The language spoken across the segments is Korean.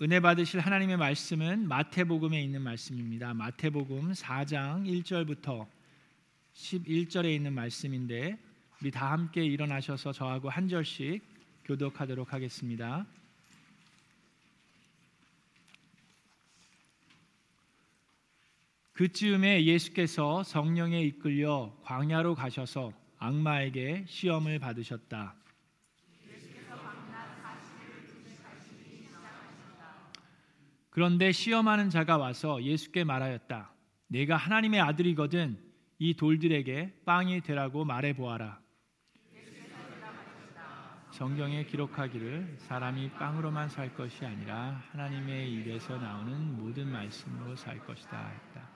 은혜 받으실 하나님의 말씀은 마태복음에 있는 말씀입니다. 마태복음 4장 1절부터 11절에 있는 말씀인데 우리 다 함께 일어나셔서 저하고 한 절씩 교독하도록 하겠습니다. 그즈음에 예수께서 성령에 이끌려 광야로 가셔서 악마에게 시험을 받으셨다. 그런데 시험하는 자가 와서 예수께 말하였다. 내가 하나님의 아들이거든 이 돌들에게 빵이 되라고 말해 보아라. 성경에 기록하기를 사람이 빵으로만 살 것이 아니라 하나님의 입에서 나오는 모든 말씀으로 살 것이다 했다.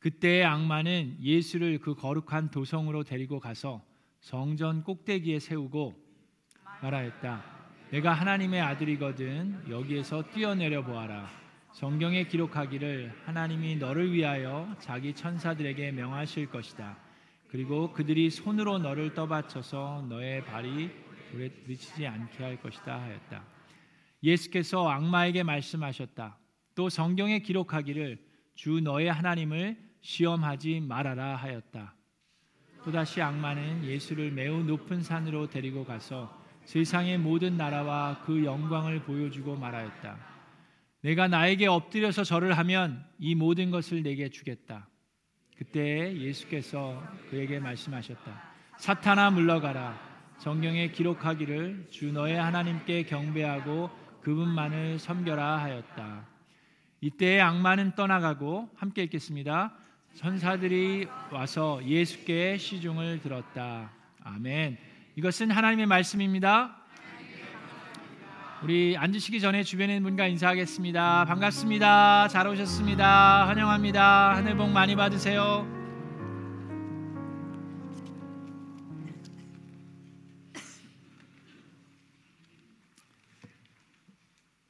그때 악마는 예수를 그 거룩한 도성으로 데리고 가서 성전 꼭대기에 세우고 말하였다. 내가 하나님의 아들이거든 여기에서 뛰어내려 보아라. 성경에 기록하기를 하나님이 너를 위하여 자기 천사들에게 명하실 것이다. 그리고 그들이 손으로 너를 떠받쳐서 너의 발이 돌에 부딪히지 않게 할 것이다 하였다. 예수께서 악마에게 말씀하셨다. 또 성경에 기록하기를 주 너의 하나님을 시험하지 말아라 하였다. 또다시 악마는 예수를 매우 높은 산으로 데리고 가서 세상의 모든 나라와 그 영광을 보여주고 말하였다. 내가 나에게 엎드려서 절을 하면 이 모든 것을 내게 주겠다. 그때 예수께서 그에게 말씀하셨다. 사탄아 물러가라. 성경에 기록하기를 주 너의 하나님께 경배하고 그분만을 섬겨라 하였다. 이때 악마는 떠나가고 함께 읽겠습니다. 천사들이 와서 예수께 시중을 들었다. 아멘. 이것은 하나님의 말씀입니다. 우리 앉으시기 전에 주변에 있는 분과 인사하겠습니다. 반갑습니다. 잘 오셨습니다. 환영합니다. 하늘 복 많이 받으세요.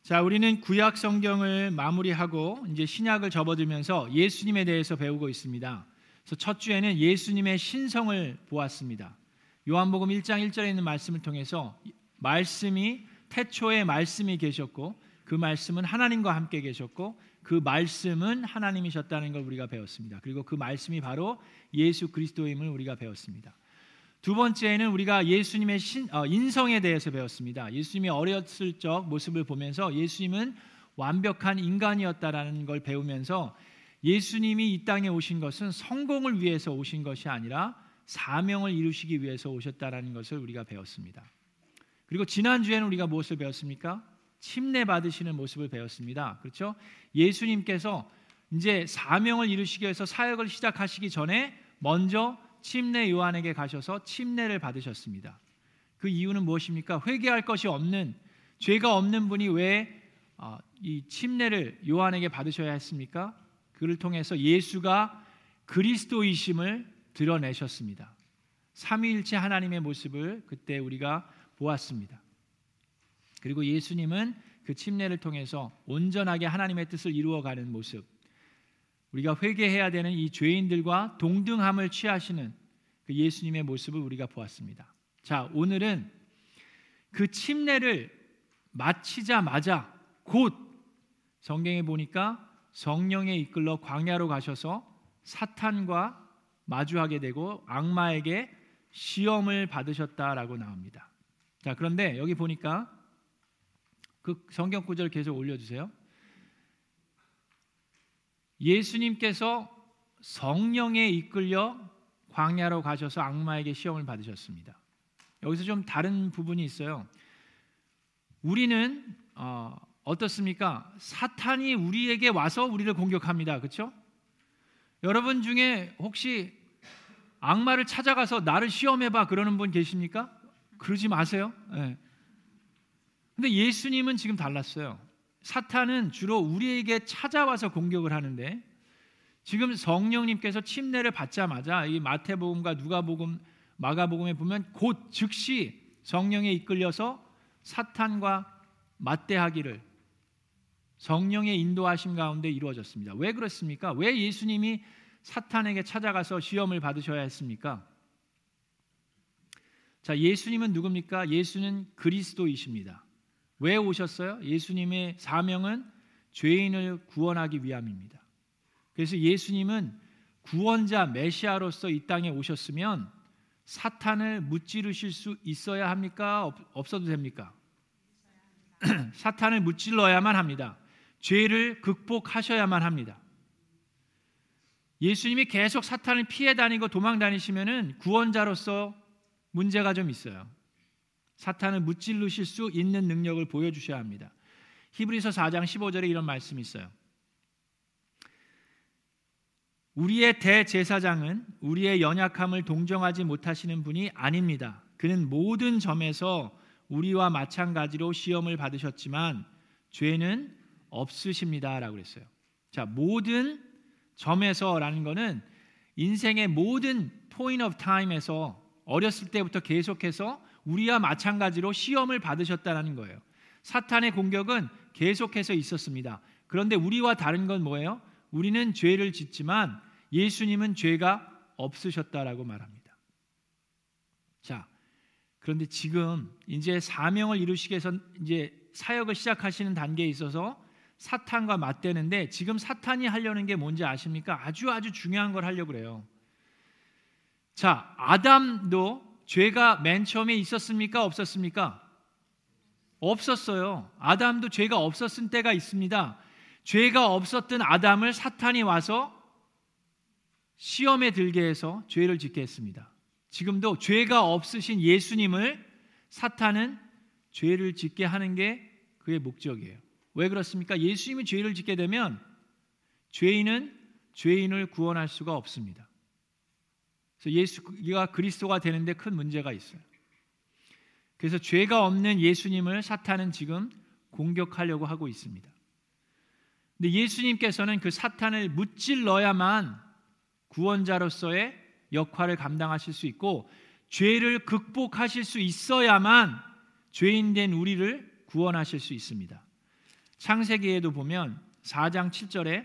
자, 우리는 구약 성경을 마무리하고 이제 신약을 접어들면서 예수님에 대해서 배우고 있습니다. 그래서 첫 주에는 예수님의 신성을 보았습니다. 요한복음 1장 1절에 있는 말씀을 통해서 말씀이 태초에 말씀이 계셨고 그 말씀은 하나님과 함께 계셨고 그 말씀은 하나님이셨다는 걸 우리가 배웠습니다. 그리고 그 말씀이 바로 예수 그리스도임을 우리가 배웠습니다. 두 번째는 우리가 예수님의 신, 어, 인성에 대해서 배웠습니다. 예수님이 어렸을 적 모습을 보면서 예수님은 완벽한 인간이었다라는 걸 배우면서 예수님이 이 땅에 오신 것은 성공을 위해서 오신 것이 아니라 사명을 이루시기 위해서 오셨다라는 것을 우리가 배웠습니다. 그리고 지난 주에는 우리가 무엇을 배웠습니까? 침례 받으시는 모습을 배웠습니다. 그렇죠? 예수님께서 이제 사명을 이루시기 위해서 사역을 시작하시기 전에 먼저 침례 요한에게 가셔서 침례를 받으셨습니다. 그 이유는 무엇입니까? 회개할 것이 없는 죄가 없는 분이 왜이 어, 침례를 요한에게 받으셔야 했습니까? 그를 통해서 예수가 그리스도이심을 드러내셨습니다. 삼위일체 하나님의 모습을 그때 우리가 보았습니다. 그리고 예수님은 그 침례를 통해서 온전하게 하나님의 뜻을 이루어가는 모습, 우리가 회개해야 되는 이 죄인들과 동등함을 취하시는 그 예수님의 모습을 우리가 보았습니다. 자, 오늘은 그 침례를 마치자마자 곧 성경에 보니까 성령에 이끌러 광야로 가셔서 사탄과 마주하게 되고 악마에게 시험을 받으셨다라고 나옵니다. 자, 그런데 여기 보니까 그 성경 구절 계속 올려 주세요. 예수님께서 성령에 이끌려 광야로 가셔서 악마에게 시험을 받으셨습니다. 여기서 좀 다른 부분이 있어요. 우리는 어, 어떻습니까? 사탄이 우리에게 와서 우리를 공격합니다. 그렇죠? 여러분 중에 혹시 악마를 찾아가서 나를 시험해봐 그러는 분 계십니까? 그러지 마세요. 네. 근데 예수님은 지금 달랐어요. 사탄은 주로 우리에게 찾아와서 공격을 하는데 지금 성령님께서 침례를 받자마자 이 마태복음과 누가복음, 마가복음에 보면 곧 즉시 성령에 이끌려서 사탄과 맞대하기를 성령의 인도하심 가운데 이루어졌습니다. 왜 그렇습니까? 왜 예수님이 사탄에게 찾아가서 시험을 받으셔야 했습니까? 자, 예수님은 누굽니까? 예수는 그리스도이십니다. 왜 오셨어요? 예수님의 사명은 죄인을 구원하기 위함입니다. 그래서 예수님은 구원자 메시아로서 이 땅에 오셨으면 사탄을 무찌르실 수 있어야 합니까? 없, 없어도 됩니까? 사탄을 무찔러야만 합니다. 죄를 극복하셔야만 합니다. 예수님이 계속 사탄을 피해 다니고 도망 다니시면은 구원자로서 문제가 좀 있어요. 사탄을 무찔르실 수 있는 능력을 보여주셔야 합니다. 히브리서 4장 15절에 이런 말씀이 있어요. 우리의 대제사장은 우리의 연약함을 동정하지 못하시는 분이 아닙니다. 그는 모든 점에서 우리와 마찬가지로 시험을 받으셨지만 죄는 없으십니다라고 그랬어요. 자, 모든 점에서라는 거는 인생의 모든 point of time에서 어렸을 때부터 계속해서 우리와 마찬가지로 시험을 받으셨다라는 거예요. 사탄의 공격은 계속해서 있었습니다. 그런데 우리와 다른 건 뭐예요? 우리는 죄를 짓지만 예수님은 죄가 없으셨다라고 말합니다. 자, 그런데 지금 이제 사명을 이루시기 위해서 이제 사역을 시작하시는 단계에 있어서 사탄과 맞대는데 지금 사탄이 하려는 게 뭔지 아십니까? 아주 아주 중요한 걸 하려고 그래요. 자, 아담도 죄가 맨 처음에 있었습니까? 없었습니까? 없었어요. 아담도 죄가 없었을 때가 있습니다. 죄가 없었던 아담을 사탄이 와서 시험에 들게 해서 죄를 짓게 했습니다. 지금도 죄가 없으신 예수님을 사탄은 죄를 짓게 하는 게 그의 목적이에요. 왜 그렇습니까? 예수님이 죄를 짓게 되면 죄인은 죄인을 구원할 수가 없습니다. 그래서 예수가 그리스도가 되는데 큰 문제가 있어요. 그래서 죄가 없는 예수님을 사탄은 지금 공격하려고 하고 있습니다. 근데 예수님께서는 그 사탄을 무찔러야만 구원자로서의 역할을 감당하실 수 있고 죄를 극복하실 수 있어야만 죄인 된 우리를 구원하실 수 있습니다. 창세기에도 보면 4장 7절에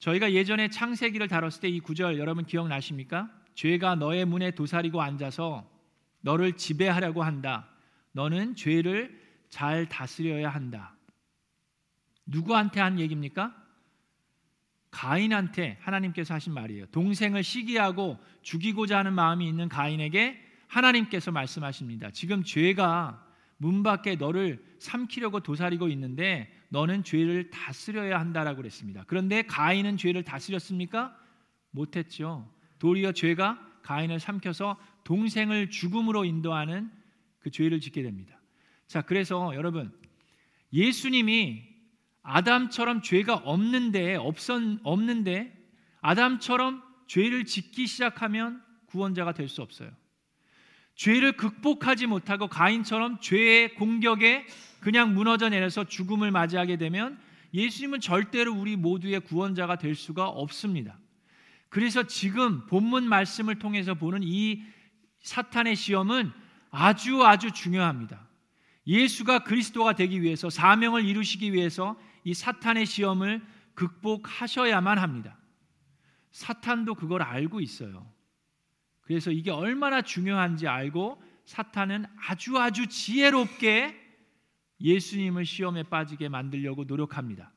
저희가 예전에 창세기를 다뤘을 때 이 구절 여러분 기억나십니까? 죄가 너의 문에 도사리고 앉아서 너를 지배하려고 한다. 너는 죄를 잘 다스려야 한다. 누구한테 한 얘기입니까? 가인한테 하나님께서 하신 말이에요. 동생을 시기하고 죽이고자 하는 마음이 있는 가인에게 하나님께서 말씀하십니다. 지금 죄가 문 밖에 너를 삼키려고 도사리고 있는데 너는 죄를 다스려야 한다라고 그랬습니다. 그런데 가인은 죄를 다스렸습니까? 못했죠. 도리어 죄가 가인을 삼켜서 동생을 죽음으로 인도하는 그 죄를 짓게 됩니다. 자, 그래서 여러분 예수님이 아담처럼 죄가 없는데 없선 없는데 아담처럼 죄를 짓기 시작하면 구원자가 될 수 없어요. 죄를 극복하지 못하고 가인처럼 죄의 공격에 그냥 무너져 내려서 죽음을 맞이하게 되면 예수님은 절대로 우리 모두의 구원자가 될 수가 없습니다. 그래서 지금 본문 말씀을 통해서 보는 이 사탄의 시험은 아주 아주 중요합니다. 예수가 그리스도가 되기 위해서 사명을 이루시기 위해서 이 사탄의 시험을 극복하셔야만 합니다. 사탄도 그걸 알고 있어요. 그래서 이게 얼마나 중요한지 알고 사탄은 아주 아주 지혜롭게 예수님을 시험에 빠지게 만들려고 노력합니다.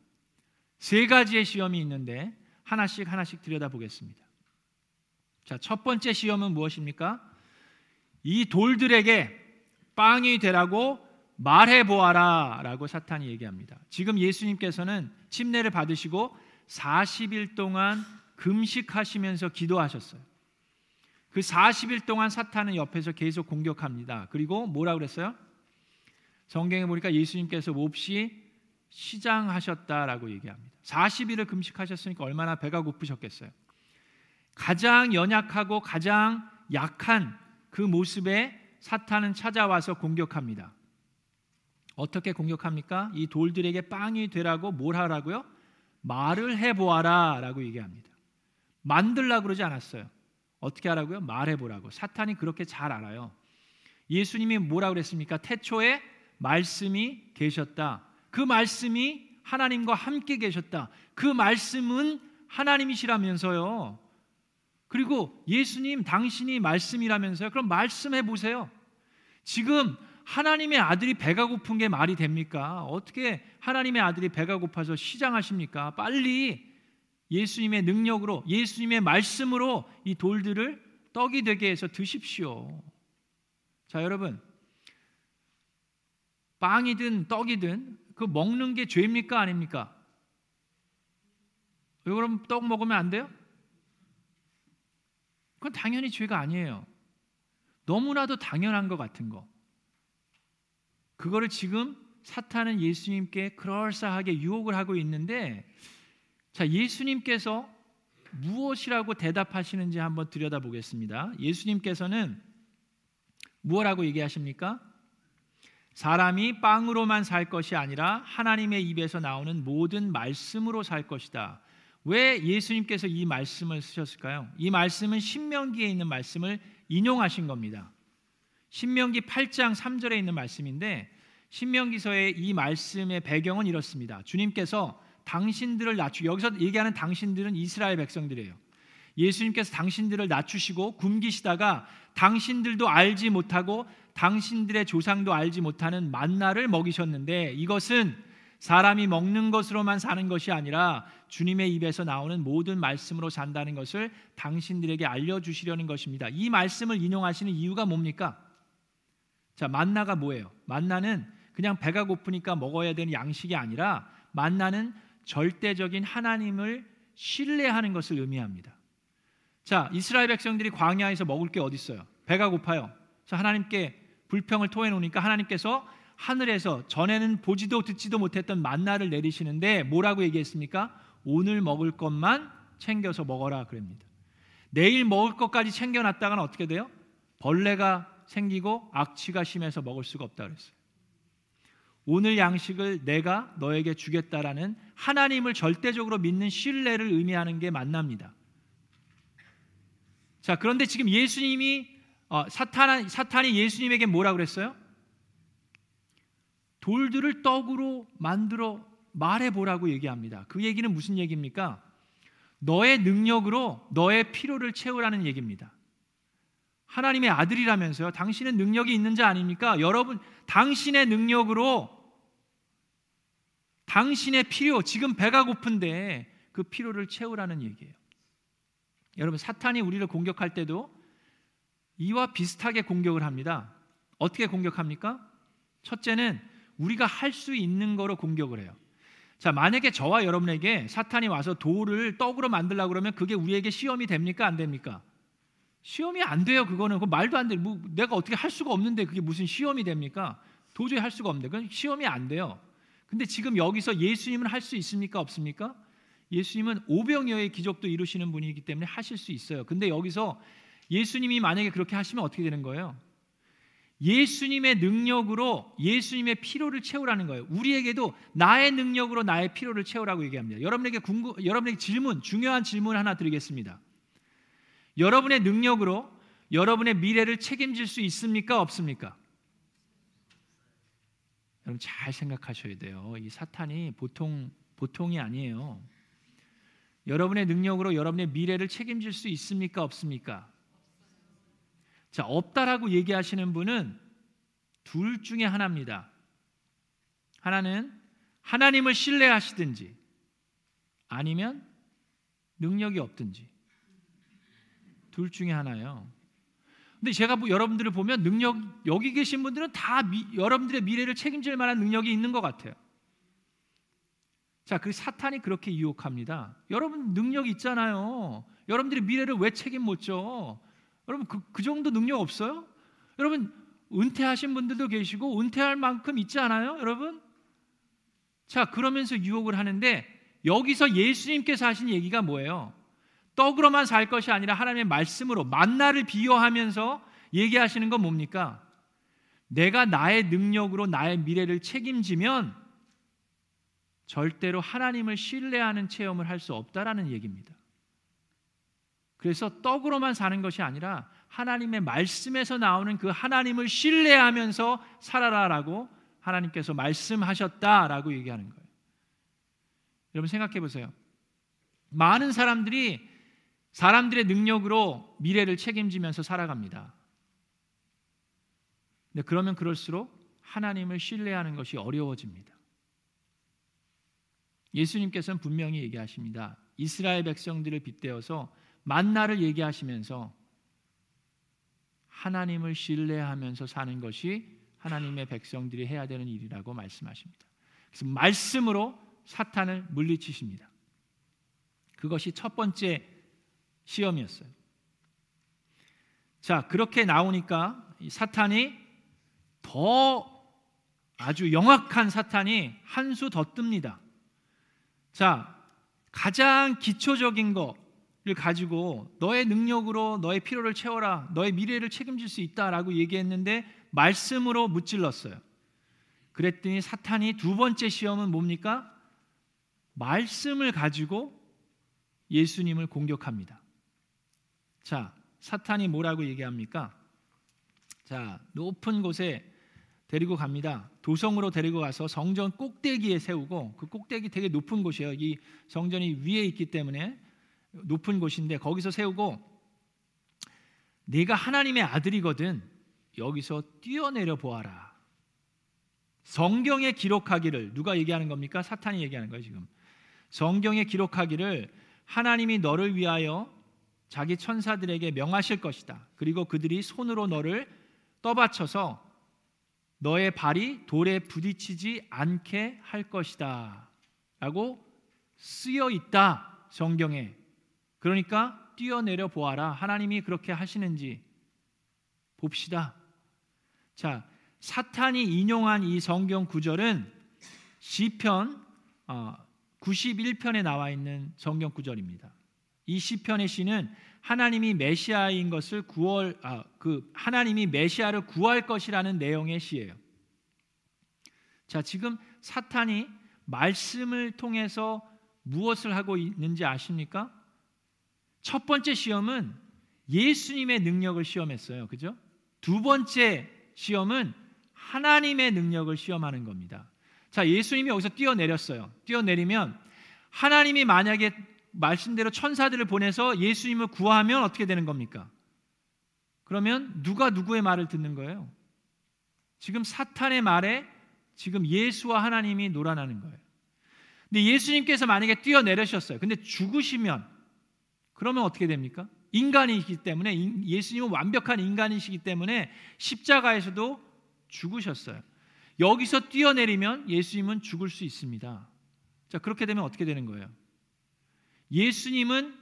세 가지의 시험이 있는데 하나씩 하나씩 들여다보겠습니다. 자, 첫 번째 시험은 무엇입니까? 이 돌들에게 빵이 되라고 말해 보아라 라고 사탄이 얘기합니다. 지금 예수님께서는 침례를 받으시고 40일 동안 금식하시면서 기도하셨어요. 그 40일 동안 사탄은 옆에서 계속 공격합니다. 그리고 뭐라 그랬어요? 성경에 보니까 예수님께서 몹시 시장하셨다라고 얘기합니다. 40일을 금식하셨으니까 얼마나 배가 고프셨겠어요. 가장 연약하고 가장 약한 그 모습에 사탄은 찾아와서 공격합니다. 어떻게 공격합니까? 이 돌들에게 빵이 되라고 뭘 하라고요? 말을 해보아라 라고 얘기합니다. 만들라 그러지 않았어요. 어떻게 하라고요? 말해보라고. 사탄이 그렇게 잘 알아요. 예수님이 뭐라 그랬습니까? 태초에 말씀이 계셨다. 그 말씀이 하나님과 함께 계셨다. 그 말씀은 하나님이시라면서요. 그리고 예수님 당신이 말씀이라면서요. 그럼 말씀해 보세요. 지금 하나님의 아들이 배가 고픈 게 말이 됩니까? 어떻게 하나님의 아들이 배가 고파서 시장하십니까? 빨리 예수님의 능력으로 예수님의 말씀으로 이 돌들을 떡이 되게 해서 드십시오. 자, 여러분. 빵이든 떡이든 그 먹는 게 죄입니까 아닙니까? 왜 그럼 떡 먹으면 안 돼요? 그건 당연히 죄가 아니에요. 너무나도 당연한 것 같은 거. 그거를 지금 사탄은 예수님께 그럴싸하게 유혹을 하고 있는데 자, 예수님께서 무엇이라고 대답하시는지 한번 들여다보겠습니다. 예수님께서는 무엇라고 얘기하십니까? 사람이 빵으로만 살 것이 아니라 하나님의 입에서 나오는 모든 말씀으로 살 것이다. 왜 예수님께서 이 말씀을 쓰셨을까요? 이 말씀은 신명기에 있는 말씀을 인용하신 겁니다. 신명기 8장 3절에 있는 말씀인데 신명기서의 이 말씀의 배경은 이렇습니다. 주님께서 당신들을 낮추 여기서 얘기하는 당신들은 이스라엘 백성들이에요. 예수님께서 당신들을 낮추시고 굶기시다가 당신들도 알지 못하고 당신들의 조상도 알지 못하는 만나를 먹이셨는데 이것은 사람이 먹는 것으로만 사는 것이 아니라 주님의 입에서 나오는 모든 말씀으로 산다는 것을 당신들에게 알려주시려는 것입니다. 이 말씀을 인용하시는 이유가 뭡니까? 자, 만나가 뭐예요? 만나는 그냥 배가 고프니까 먹어야 되는 양식이 아니라 만나는 절대적인 하나님을 신뢰하는 것을 의미합니다. 자, 이스라엘 백성들이 광야에서 먹을 게 어디 있어요? 배가 고파요. 자, 하나님께 불평을 토해 놓으니까 하나님께서 하늘에서 전에는 보지도 듣지도 못했던 만나를 내리시는데 뭐라고 얘기했습니까? 오늘 먹을 것만 챙겨서 먹어라 그럽니다. 내일 먹을 것까지 챙겨 놨다가는 어떻게 돼요? 벌레가 생기고 악취가 심해서 먹을 수가 없다 그랬어요. 오늘 양식을 내가 너에게 주겠다라는 하나님을 절대적으로 믿는 신뢰를 의미하는 게 만납니다. 자, 그런데 지금 예수님이 어, 사탄 사탄이 예수님에게 뭐라 그랬어요? 돌들을 떡으로 만들어 말해 보라고 얘기합니다. 그 얘기는 무슨 얘기입니까? 너의 능력으로 너의 필요를 채우라는 얘기입니다. 하나님의 아들이라면서요. 당신은 능력이 있는 자 아닙니까? 여러분, 당신의 능력으로 당신의 필요, 지금 배가 고픈데 그 필요를 채우라는 얘기예요. 여러분, 사탄이 우리를 공격할 때도 이와 비슷하게 공격을 합니다. 어떻게 공격합니까? 첫째는 우리가 할 수 있는 거로 공격을 해요. 자, 만약에 저와 여러분에게 사탄이 와서 돌을 떡으로 만들려고 그러면 그게 우리에게 시험이 됩니까? 안 됩니까? 시험이 안 돼요. 그거는 그 말도 안 돼. 뭐 내가 어떻게 할 수가 없는데 그게 무슨 시험이 됩니까? 도저히 할 수가 없는데 그건 시험이 안 돼요. 근데 지금 여기서 예수님은 할 수 있습니까? 없습니까? 예수님은 오병이어의 기적도 이루시는 분이기 때문에 하실 수 있어요. 근데 여기서 예수님이 만약에 그렇게 하시면 어떻게 되는 거예요? 예수님의 능력으로 예수님의 필요를 채우라는 거예요. 우리에게도 나의 능력으로 나의 필요를 채우라고 얘기합니다. 여러분에게 궁금, 여러분에게 질문, 중요한 질문 하나 드리겠습니다. 여러분의 능력으로 여러분의 미래를 책임질 수 있습니까? 없습니까? 여러분 잘 생각하셔야 돼요. 이 사탄이 보통 보통이 아니에요. 여러분의 능력으로 여러분의 미래를 책임질 수 있습니까? 없습니까? 자, 없다라고 얘기하시는 분은 둘 중에 하나입니다. 하나는 하나님을 신뢰하시든지 아니면 능력이 없든지 둘 중에 하나예요. 근데 제가 뭐 여러분들을 보면 능력 여기 계신 분들은 다 미, 여러분들의 미래를 책임질 만한 능력이 있는 것 같아요. 자, 그 사탄이 그렇게 유혹합니다. 여러분 능력 있잖아요. 여러분들의 미래를 왜 책임 못 져? 여러분 그, 그 정도 능력 없어요? 여러분 은퇴하신 분들도 계시고 은퇴할 만큼 있지 않아요? 여러분? 자 그러면서 유혹을 하는데 여기서 예수님께서 하신 얘기가 뭐예요? 떡으로만 살 것이 아니라 하나님의 말씀으로 만나를 비유하면서 얘기하시는 건 뭡니까? 내가 나의 능력으로 나의 미래를 책임지면 절대로 하나님을 신뢰하는 체험을 할 수 없다라는 얘기입니다. 그래서 떡으로만 사는 것이 아니라 하나님의 말씀에서 나오는 그 하나님을 신뢰하면서 살아라라고 하나님께서 말씀하셨다라고 얘기하는 거예요. 여러분 생각해 보세요. 많은 사람들이 사람들의 능력으로 미래를 책임지면서 살아갑니다. 근데 그러면 그럴수록 하나님을 신뢰하는 것이 어려워집니다. 예수님께서는 분명히 얘기하십니다. 이스라엘 백성들을 빗대어서 만나를 얘기하시면서 하나님을 신뢰하면서 사는 것이 하나님의 백성들이 해야 되는 일이라고 말씀하십니다. 그래서 말씀으로 사탄을 물리치십니다. 그것이 첫 번째 시험이었어요. 자, 그렇게 나오니까 사탄이 더 아주 영악한 사탄이 한 수 더 뜹니다. 자, 가장 기초적인 거를 가지고 너의 능력으로 너의 필요를 채워라. 너의 미래를 책임질 수 있다라고 얘기했는데 말씀으로 무찔렀어요. 그랬더니 사탄이 두 번째 시험은 뭡니까? 말씀을 가지고 예수님을 공격합니다. 자, 사탄이 뭐라고 얘기합니까? 자, 높은 곳에 데리고 갑니다. 도성으로 데리고 가서 성전 꼭대기에 세우고 그 꼭대기 되게 높은 곳이에요. 이 성전이 위에 있기 때문에 높은 곳인데 거기서 세우고 네가 하나님의 아들이거든 여기서 뛰어내려 보아라. 성경에 기록하기를 누가 얘기하는 겁니까? 사탄이 얘기하는 거예요, 지금. 성경에 기록하기를 하나님이 너를 위하여 자기 천사들에게 명하실 것이다. 그리고 그들이 손으로 너를 떠받쳐서 너의 발이 돌에 부딪히지 않게 할 것이다. 라고 쓰여 있다. 성경에. 그러니까 뛰어내려 보아라. 하나님이 그렇게 하시는지 봅시다. 자, 사탄이 인용한 이 성경 구절은 시편 91편에 어, 나와 있는 성경 구절입니다. 이 시편의 시는 하나님이 메시아인 것을 구월 아, 그 하나님이 메시아를 구할 것이라는 내용의 시예요. 자, 지금 사탄이 말씀을 통해서 무엇을 하고 있는지 아십니까? 첫 번째 시험은 예수님의 능력을 시험했어요. 그죠? 두 번째 시험은 하나님의 능력을 시험하는 겁니다. 자, 예수님이 여기서 뛰어내렸어요. 뛰어내리면 하나님이 만약에 말씀대로 천사들을 보내서 예수님을 구하면 어떻게 되는 겁니까? 그러면 누가 누구의 말을 듣는 거예요? 지금 사탄의 말에 지금 예수와 하나님이 놀아나는 거예요. 근데 예수님께서 만약에 뛰어내려셨어요. 근데 죽으시면 그러면 어떻게 됩니까? 인간이기 때문에 예수님은 완벽한 인간이시기 때문에 십자가에서도 죽으셨어요. 여기서 뛰어내리면 예수님은 죽을 수 있습니다. 자, 그렇게 되면 어떻게 되는 거예요? 예수님은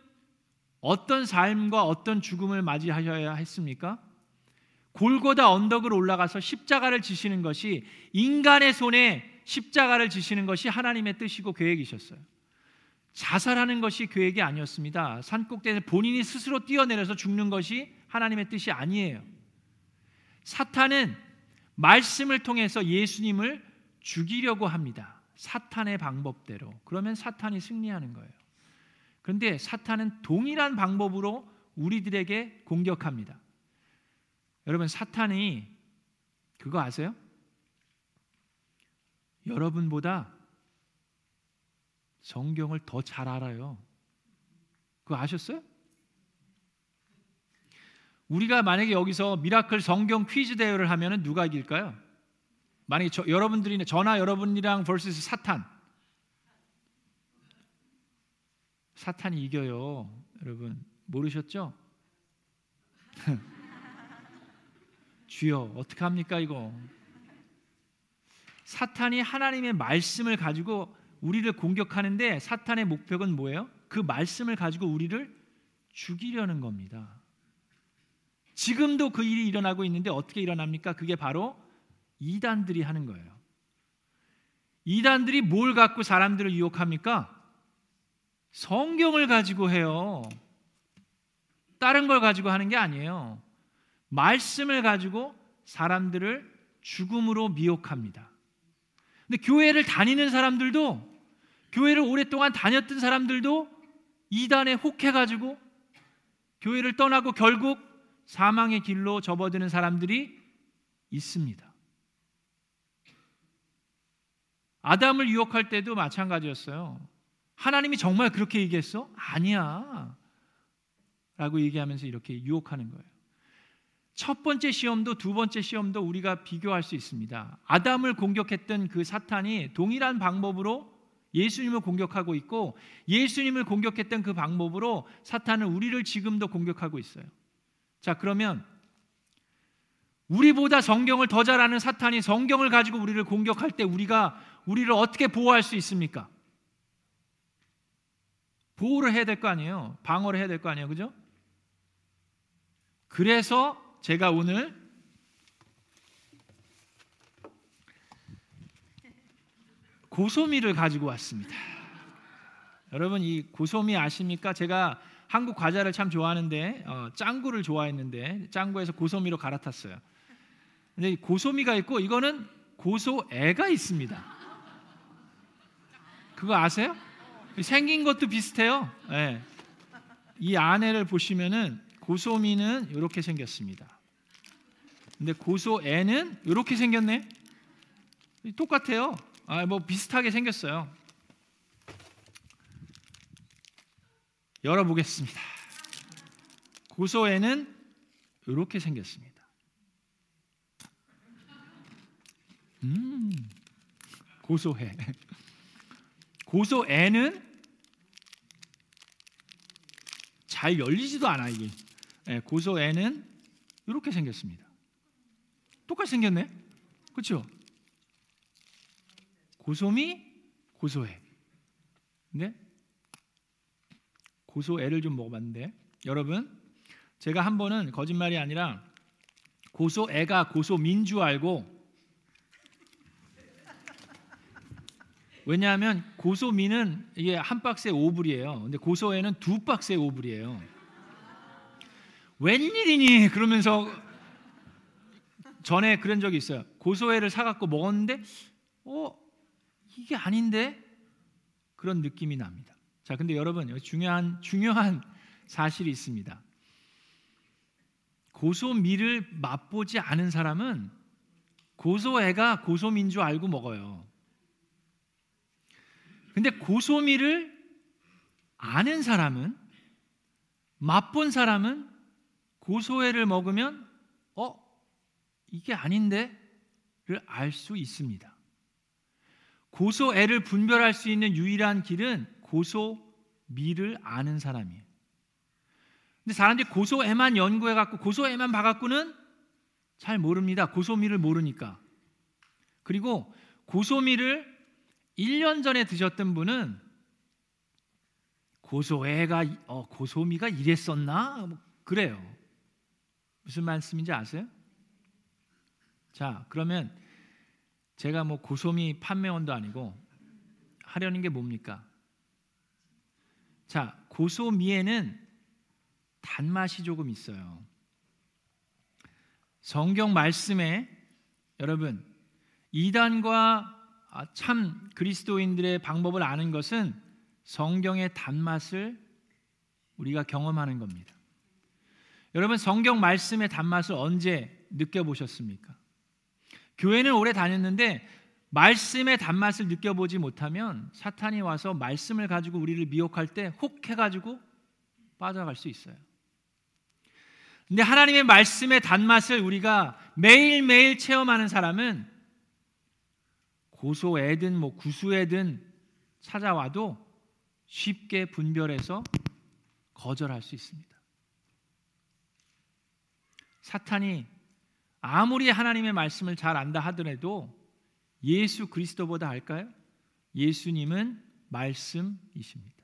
어떤 삶과 어떤 죽음을 맞이하셔야 했습니까? 골고다 언덕을 올라가서 십자가를 지시는 것이 인간의 손에 십자가를 지시는 것이 하나님의 뜻이고 계획이셨어요. 자살하는 것이 계획이 아니었습니다. 산꼭대에서 본인이 스스로 뛰어내려서 죽는 것이 하나님의 뜻이 아니에요. 사탄은 말씀을 통해서 예수님을 죽이려고 합니다. 사탄의 방법대로. 그러면 사탄이 승리하는 거예요. 그런데 사탄은 동일한 방법으로 우리들에게 공격합니다. 여러분 사탄이 그거 아세요? 여러분보다 성경을 더 잘 알아요. 그거 아셨어요? 우리가 만약에 여기서 miracle 성경 퀴즈 대회를 하면 누가 이길까요? 만약에 저, 여러분들이 전화 여러분이랑 vs 사탄 사탄이 이겨요. 여러분 모르셨죠? 주여 어떻게 합니까 이거? 사탄이 하나님의 말씀을 가지고 우리를 공격하는데 사탄의 목표는 뭐예요? 그 말씀을 가지고 우리를 죽이려는 겁니다. 지금도 그 일이 일어나고 있는데 어떻게 일어납니까? 그게 바로 이단들이 하는 거예요. 이단들이 뭘 갖고 사람들을 유혹합니까? 성경을 가지고 해요. 다른 걸 가지고 하는 게 아니에요. 말씀을 가지고 사람들을 죽음으로 미혹합니다. 근데 교회를 다니는 사람들도 교회를 오랫동안 다녔던 사람들도 이단에 혹해 가지고 교회를 떠나고 결국 사망의 길로 접어드는 사람들이 있습니다. 아담을 유혹할 때도 마찬가지였어요. 하나님이 정말 그렇게 얘기했어? 아니야. 라고 얘기하면서 이렇게 유혹하는 거예요. 첫 번째 시험도 두 번째 시험도 우리가 비교할 수 있습니다. 아담을 공격했던 그 사탄이 동일한 방법으로 예수님을 공격하고 있고 예수님을 공격했던 그 방법으로 사탄은 우리를 지금도 공격하고 있어요. 자, 그러면 우리보다 성경을 더 잘 아는 사탄이 성경을 가지고 우리를 공격할 때 우리가 우리를 어떻게 보호할 수 있습니까? 보호를 해야 될 거 아니에요. 방어를 해야 될 거 아니에요. 그죠? 그래서 제가 오늘 고소미를 가지고 왔습니다. 여러분 이 고소미 아십니까? 제가 한국 과자를 참 좋아하는데 어, 짱구를 좋아했는데 짱구에서 고소미로 갈아탔어요. 근데 고소미가 있고 이거는 고소애가 있습니다. 그거 아세요? 생긴 것도 비슷해요. 네. 이 안에를 보시면은 고소미는 이렇게 생겼습니다. 근데 고소애는 이렇게 생겼네. 똑같아요. 아, 뭐 비슷하게 생겼어요. 열어보겠습니다. 고소애는 이렇게 생겼습니다. 음, 고소해. 고소애는 잘 열리지도 않아 이게. 네, 고소애는 이렇게 생겼습니다. 똑같이 생겼네. 그렇죠? 고소미, 고소해. 네? 고소 애를 좀 먹어봤는데 여러분 제가 한 번은 거짓말이 아니라 고소 애가 고소민 주 알고 왜냐하면 고소미는 이게 한 박스에 5불이에요. 근데 고소애는 두 박스에 5불이에요. 웬일이니? 그러면서 전에 그런 적이 있어요. 고소애를 사갖고 먹었는데, 어 이게 아닌데 그런 느낌이 납니다. 자, 근데 여러분 중요한 중요한 사실이 있습니다. 고소미를 맛보지 않은 사람은 고소애가 고소민 줄 알고 먹어요. 근데 고소미를 아는 사람은 맛본 사람은 고소애를 먹으면 어 이게 아닌데를 알 수 있습니다. 고소애를 분별할 수 있는 유일한 길은 고소미를 아는 사람이에요. 근데 사람들이 고소애만 연구해 갖고 고소애만 봐 갖고는 잘 모릅니다. 고소미를 모르니까. 그리고 고소미를 1년 전에 드셨던 분은 고소애가 어, 고소미가 이랬었나? 뭐 그래요. 무슨 말씀인지 아세요? 자, 그러면 제가 뭐 고소미 판매원도 아니고 하려는 게 뭡니까? 자, 고소미에는 단맛이 조금 있어요. 성경 말씀에 여러분 이단과 아, 참 그리스도인들의 방법을 아는 것은 성경의 단맛을 우리가 경험하는 겁니다. 여러분 성경 말씀의 단맛을 언제 느껴보셨습니까? 교회는 오래 다녔는데 말씀의 단맛을 느껴보지 못하면 사탄이 와서 말씀을 가지고 우리를 미혹할 때 혹 해가지고 빠져갈 수 있어요. 근데 하나님의 말씀의 단맛을 우리가 매일매일 체험하는 사람은 고소애든 뭐 구수애든 찾아와도 쉽게 분별해서 거절할 수 있습니다. 사탄이 아무리 하나님의 말씀을 잘 안다 하더라도 예수 그리스도보다 할까요? 예수님은 말씀이십니다.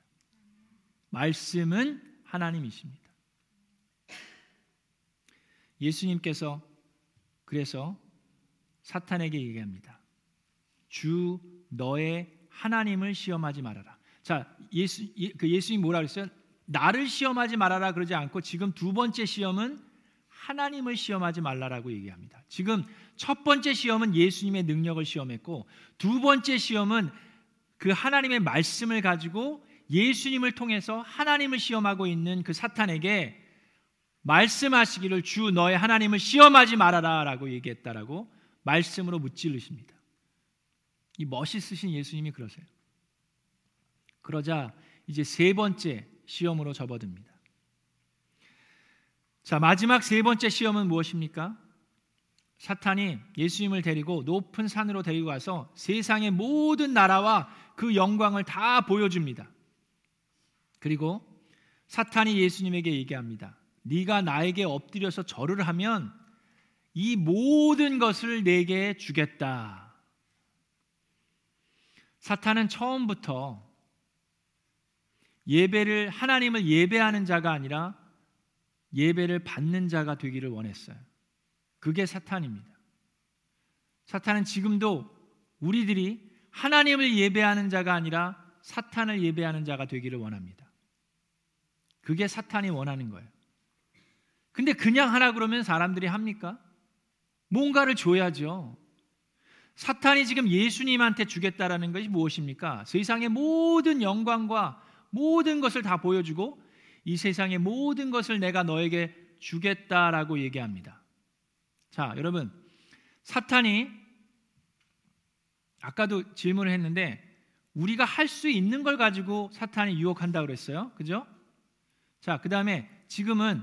말씀은 하나님이십니다. 예수님께서 그래서 사탄에게 얘기합니다. 주 너의 하나님을 시험하지 말아라. 자, 예수 그 예수님 뭐라 그랬어요? 나를 시험하지 말아라 그러지 않고 지금 두 번째 시험은 하나님을 시험하지 말라라고 얘기합니다. 지금 첫 번째 시험은 예수님의 능력을 시험했고 두 번째 시험은 그 하나님의 말씀을 가지고 예수님을 통해서 하나님을 시험하고 있는 그 사탄에게 말씀하시기를 주 너의 하나님을 시험하지 말아라라고 얘기했다라고 말씀으로 무찔르십니다. 이 멋있으신 예수님이 그러세요. 그러자 이제 세 번째 시험으로 접어듭니다. 자, 마지막 세 번째 시험은 무엇입니까? 사탄이 예수님을 데리고 높은 산으로 데리고 가서 세상의 모든 나라와 그 영광을 다 보여줍니다. 그리고 사탄이 예수님에게 얘기합니다. 네가 나에게 엎드려서 절을 하면 이 모든 것을 내게 주겠다. 사탄은 처음부터 예배를 하나님을 예배하는 자가 아니라 예배를 받는 자가 되기를 원했어요. 그게 사탄입니다. 사탄은 지금도 우리들이 하나님을 예배하는 자가 아니라 사탄을 예배하는 자가 되기를 원합니다. 그게 사탄이 원하는 거예요. 근데 그냥 하라 그러면 사람들이 합니까? 뭔가를 줘야죠. 사탄이 지금 예수님한테 주겠다라는 것이 무엇입니까? 세상의 모든 영광과 모든 것을 다 보여주고 이 세상의 모든 것을 내가 너에게 주겠다라고 얘기합니다. 자, 여러분. 사탄이 아까도 질문을 했는데 우리가 할 수 있는 걸 가지고 사탄이 유혹한다 그랬어요. 그죠? 자, 그다음에 지금은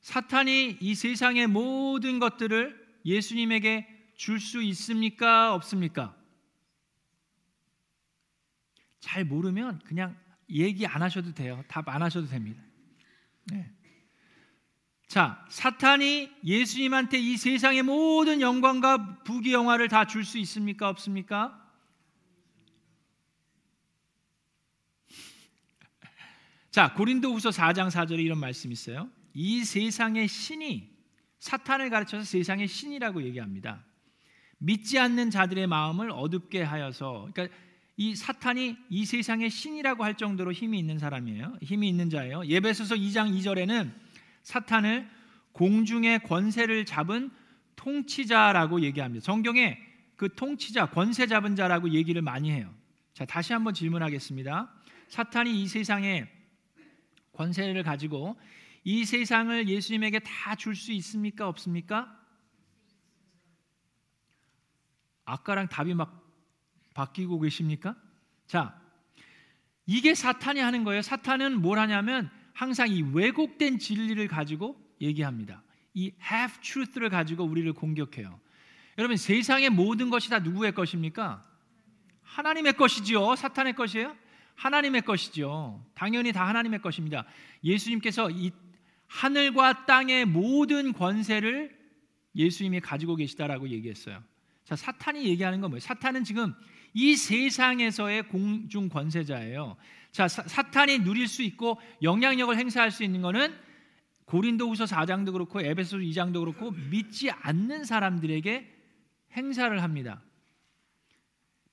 사탄이 이 세상의 모든 것들을 예수님에게 줄 수 있습니까? 없습니까? 잘 모르면 그냥 얘기 안 하셔도 돼요. 답 안 하셔도 됩니다. 네. 자, 사탄이 예수님한테 이 세상의 모든 영광과 부귀 영화를 다 줄 수 있습니까? 없습니까? 자, 고린도후서 4장 4절에 이런 말씀이 있어요. 이 세상의 신이 사탄을 가르쳐서 세상의 신이라고 얘기합니다. 믿지 않는 자들의 마음을 어둡게 하여서 그러니까 이 사탄이 이 세상의 신이라고 할 정도로 힘이 있는 사람이에요. 힘이 있는 자예요. 예배소서 2장 2절에는 사탄을 공중의 권세를 잡은 통치자라고 얘기합니다. 성경에 그 통치자, 권세 잡은 자라고 얘기를 많이 해요. 자, 다시 한번 질문하겠습니다. 사탄이 이 세상에 권세를 가지고 이 세상을 예수님에게 다 줄 수 있습니까? 없습니까? 아까랑 답이 막 바뀌고 계십니까? 자, 이게 사탄이 하는 거예요. 사탄은 뭘 하냐면 항상 이 왜곡된 진리를 가지고 얘기합니다. 이 half truth를 가지고 우리를 공격해요. 여러분 세상의 모든 것이 다 누구의 것입니까? 하나님의 것이지요. 사탄의 것이에요? 하나님의 것이죠. 당연히 다 하나님의 것입니다. 예수님께서 이 하늘과 땅의 모든 권세를 예수님이 가지고 계시다라고 얘기했어요. 자, 사탄이 얘기하는 건 뭐예요? 사탄은 지금 이 세상에서의 공중 권세자예요. 자, 사, 탄이 누릴 수 있고 영향력을 행사할 수 있는 것은 고린도후서 4장도 그렇고 에베소서 2장도 그렇고 믿지 않는 사람들에게 행사를 합니다.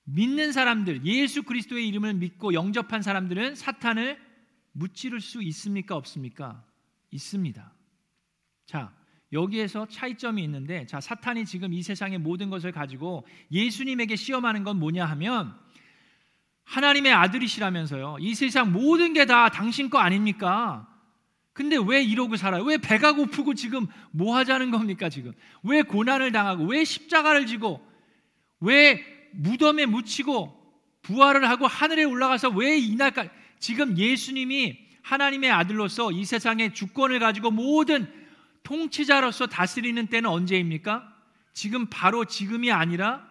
믿는 사람들, 예수 그리스도의 이름을 믿고 영접한 사람들은 사탄을 무찌를 수 있습니까? 없습니까? 있습니다. 자, 여기에서 차이점이 있는데, 자, 사탄이 지금 이 세상의 모든 것을 가지고 예수님에게 시험하는 건 뭐냐 하면, 하나님의 아들이시라면서요. 이 세상 모든 게 다 당신 거 아닙니까? 근데 왜 이러고 살아요? 왜 배가 고프고 지금 뭐 하자는 겁니까, 지금? 왜 고난을 당하고, 왜 십자가를 지고, 왜 무덤에 묻히고 부활을 하고 하늘에 올라가서 왜 이날까지 지금 예수님이 하나님의 아들로서 이 세상의 주권을 가지고 모든 통치자로서 다스리는 때는 언제입니까? 지금 바로 지금이 아니라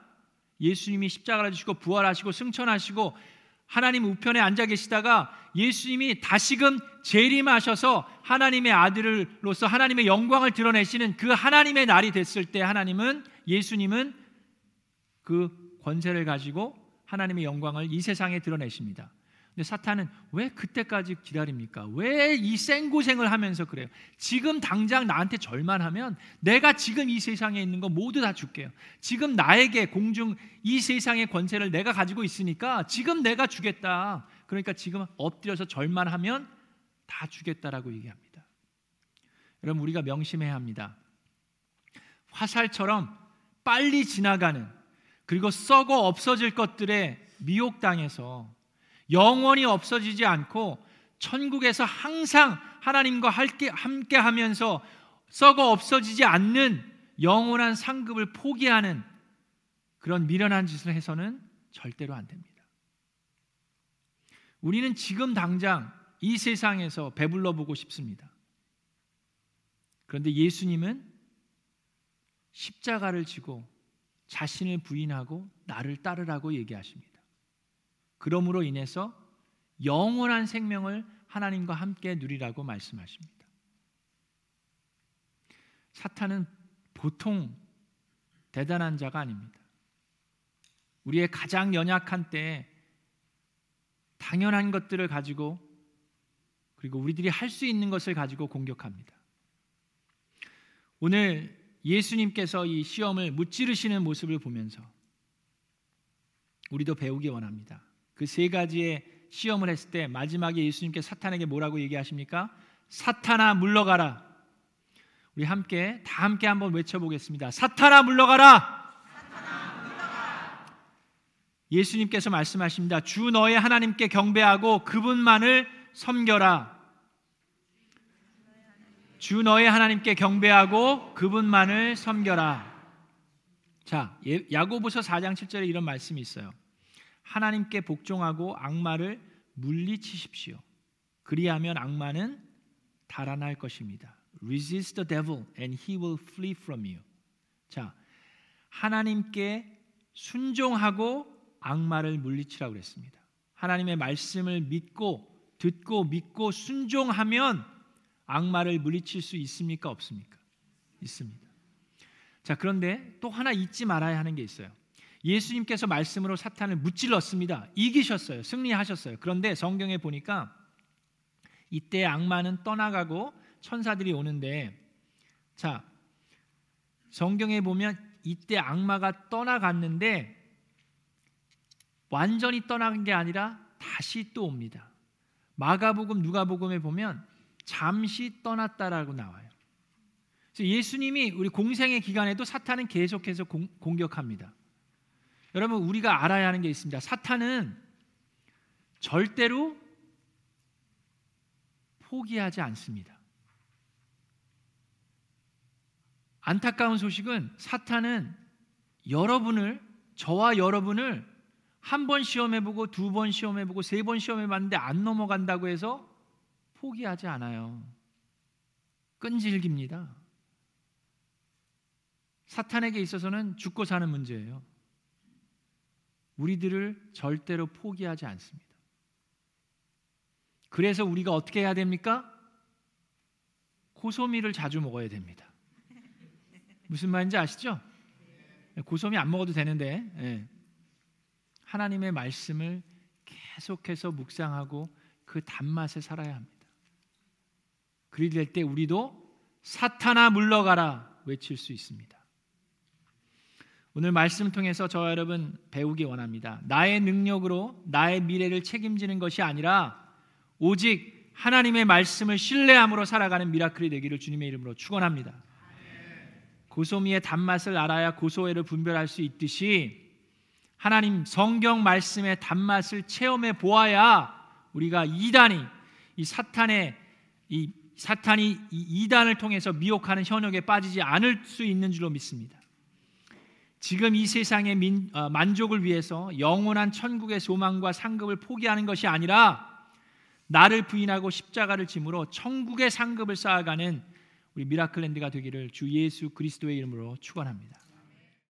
예수님이 십자가를 지시고 부활하시고 승천하시고 하나님 우편에 앉아 계시다가 예수님이 다시금 재림하셔서 하나님의 아들로서 하나님의 영광을 드러내시는 그 하나님의 날이 됐을 때 하나님은 예수님은 그 권세를 가지고 하나님의 영광을 이 세상에 드러내십니다. 근데 사탄은 왜 그때까지 기다립니까? 왜 이 생고생을 하면서 그래요? 지금 당장 나한테 절만 하면 내가 지금 이 세상에 있는 거 모두 다 줄게요. 지금 나에게 공중 이 세상의 권세를 내가 가지고 있으니까 지금 내가 주겠다. 그러니까 지금 엎드려서 절만 하면 다 주겠다라고 얘기합니다. 여러분 우리가 명심해야 합니다. 화살처럼 빨리 지나가는 그리고 썩어 없어질 것들에 미혹당해서 영원히 없어지지 않고 천국에서 항상 하나님과 함께 하면서 썩어 없어지지 않는 영원한 상급을 포기하는 그런 미련한 짓을 해서는 절대로 안 됩니다. 우리는 지금 당장 이 세상에서 배불러 보고 싶습니다. 그런데 예수님은 십자가를 지고 자신을 부인하고 나를 따르라고 얘기하십니다. 그러므로 인해서 영원한 생명을 하나님과 함께 누리라고 말씀하십니다. 사탄은 보통 대단한 자가 아닙니다. 우리의 가장 연약한 때에 당연한 것들을 가지고 그리고 우리들이 할 수 있는 것을 가지고 공격합니다. 오늘 예수님께서 이 시험을 무찌르시는 모습을 보면서 우리도 배우기 원합니다. 그 세 가지의 시험을 했을 때 마지막에 예수님께 사탄에게 뭐라고 얘기하십니까? 사탄아 물러가라. 우리 함께 다 함께 한번 외쳐보겠습니다. 사탄아 물러가라. 예수님께서 말씀하십니다. 주 너의 하나님께 경배하고 그분만을 섬겨라. 주 너의 하나님께 경배하고 그분만을 섬겨라. 자, 예, 야고보서 4장 7절에 이런 말씀이 있어요. 하나님께 복종하고 악마를 물리치십시오. 그리하면 악마는 달아날 것입니다. Resist the devil and he will flee from you. 자, 하나님께 순종하고 악마를 물리치라고 그랬습니다. 하나님의 말씀을 믿고 듣고 믿고 순종하면 악마를 물리칠 수 있습니까? 없습니까? 있습니다. 자, 그런데 또 하나 잊지 말아야 하는 게 있어요. 예수님께서 말씀으로 사탄을 무찔렀습니다. 이기셨어요. 승리하셨어요. 그런데 성경에 보니까 이때 악마는 떠나가고 천사들이 오는데 자, 성경에 보면 이때 악마가 떠나갔는데 완전히 떠나간 게 아니라 다시 또 옵니다. 마가복음 누가복음에 보면 잠시 떠났다라고 나와요. 그래서 예수님이 우리 공생의 기간에도 사탄은 계속해서 공, 공격합니다. 여러분 우리가 알아야 하는 게 있습니다. 사탄은 절대로 포기하지 않습니다. 안타까운 소식은 사탄은 여러분을 저와 여러분을 한 번 시험해 보고 두 번 시험해 보고 세 번 시험해 봤는데 안 넘어간다고 해서 포기하지 않아요. 끈질깁니다. 사탄에게 있어서는 죽고 사는 문제예요. 우리들을 절대로 포기하지 않습니다. 그래서 우리가 어떻게 해야 됩니까? 고소미를 자주 먹어야 됩니다. 무슨 말인지 아시죠? 고소미 안 먹어도 되는데 예. 하나님의 말씀을 계속해서 묵상하고 그 단맛에 살아야 합니다. 그리 될 때 우리도 사탄아 물러가라 외칠 수 있습니다. 오늘 말씀 통해서 저와 여러분 배우기 원합니다. 나의 능력으로 나의 미래를 책임지는 것이 아니라 오직 하나님의 말씀을 신뢰함으로 살아가는 미라클이 되기를 주님의 이름으로 축원합니다. 고소미의 단맛을 알아야 고소해를 분별할 수 있듯이 하나님 성경 말씀의 단맛을 체험해 보아야 우리가 이단이 이 사탄의 이 사탄이 이 이단을 통해서 미혹하는 현혹에 빠지지 않을 수 있는 줄로 믿습니다. 지금 이 세상의 민, 어, 만족을 위해서 영원한 천국의 소망과 상급을 포기하는 것이 아니라 나를 부인하고 십자가를 짐으로 천국의 상급을 쌓아가는 우리 미라클랜드가 되기를 주 예수 그리스도의 이름으로 축원합니다.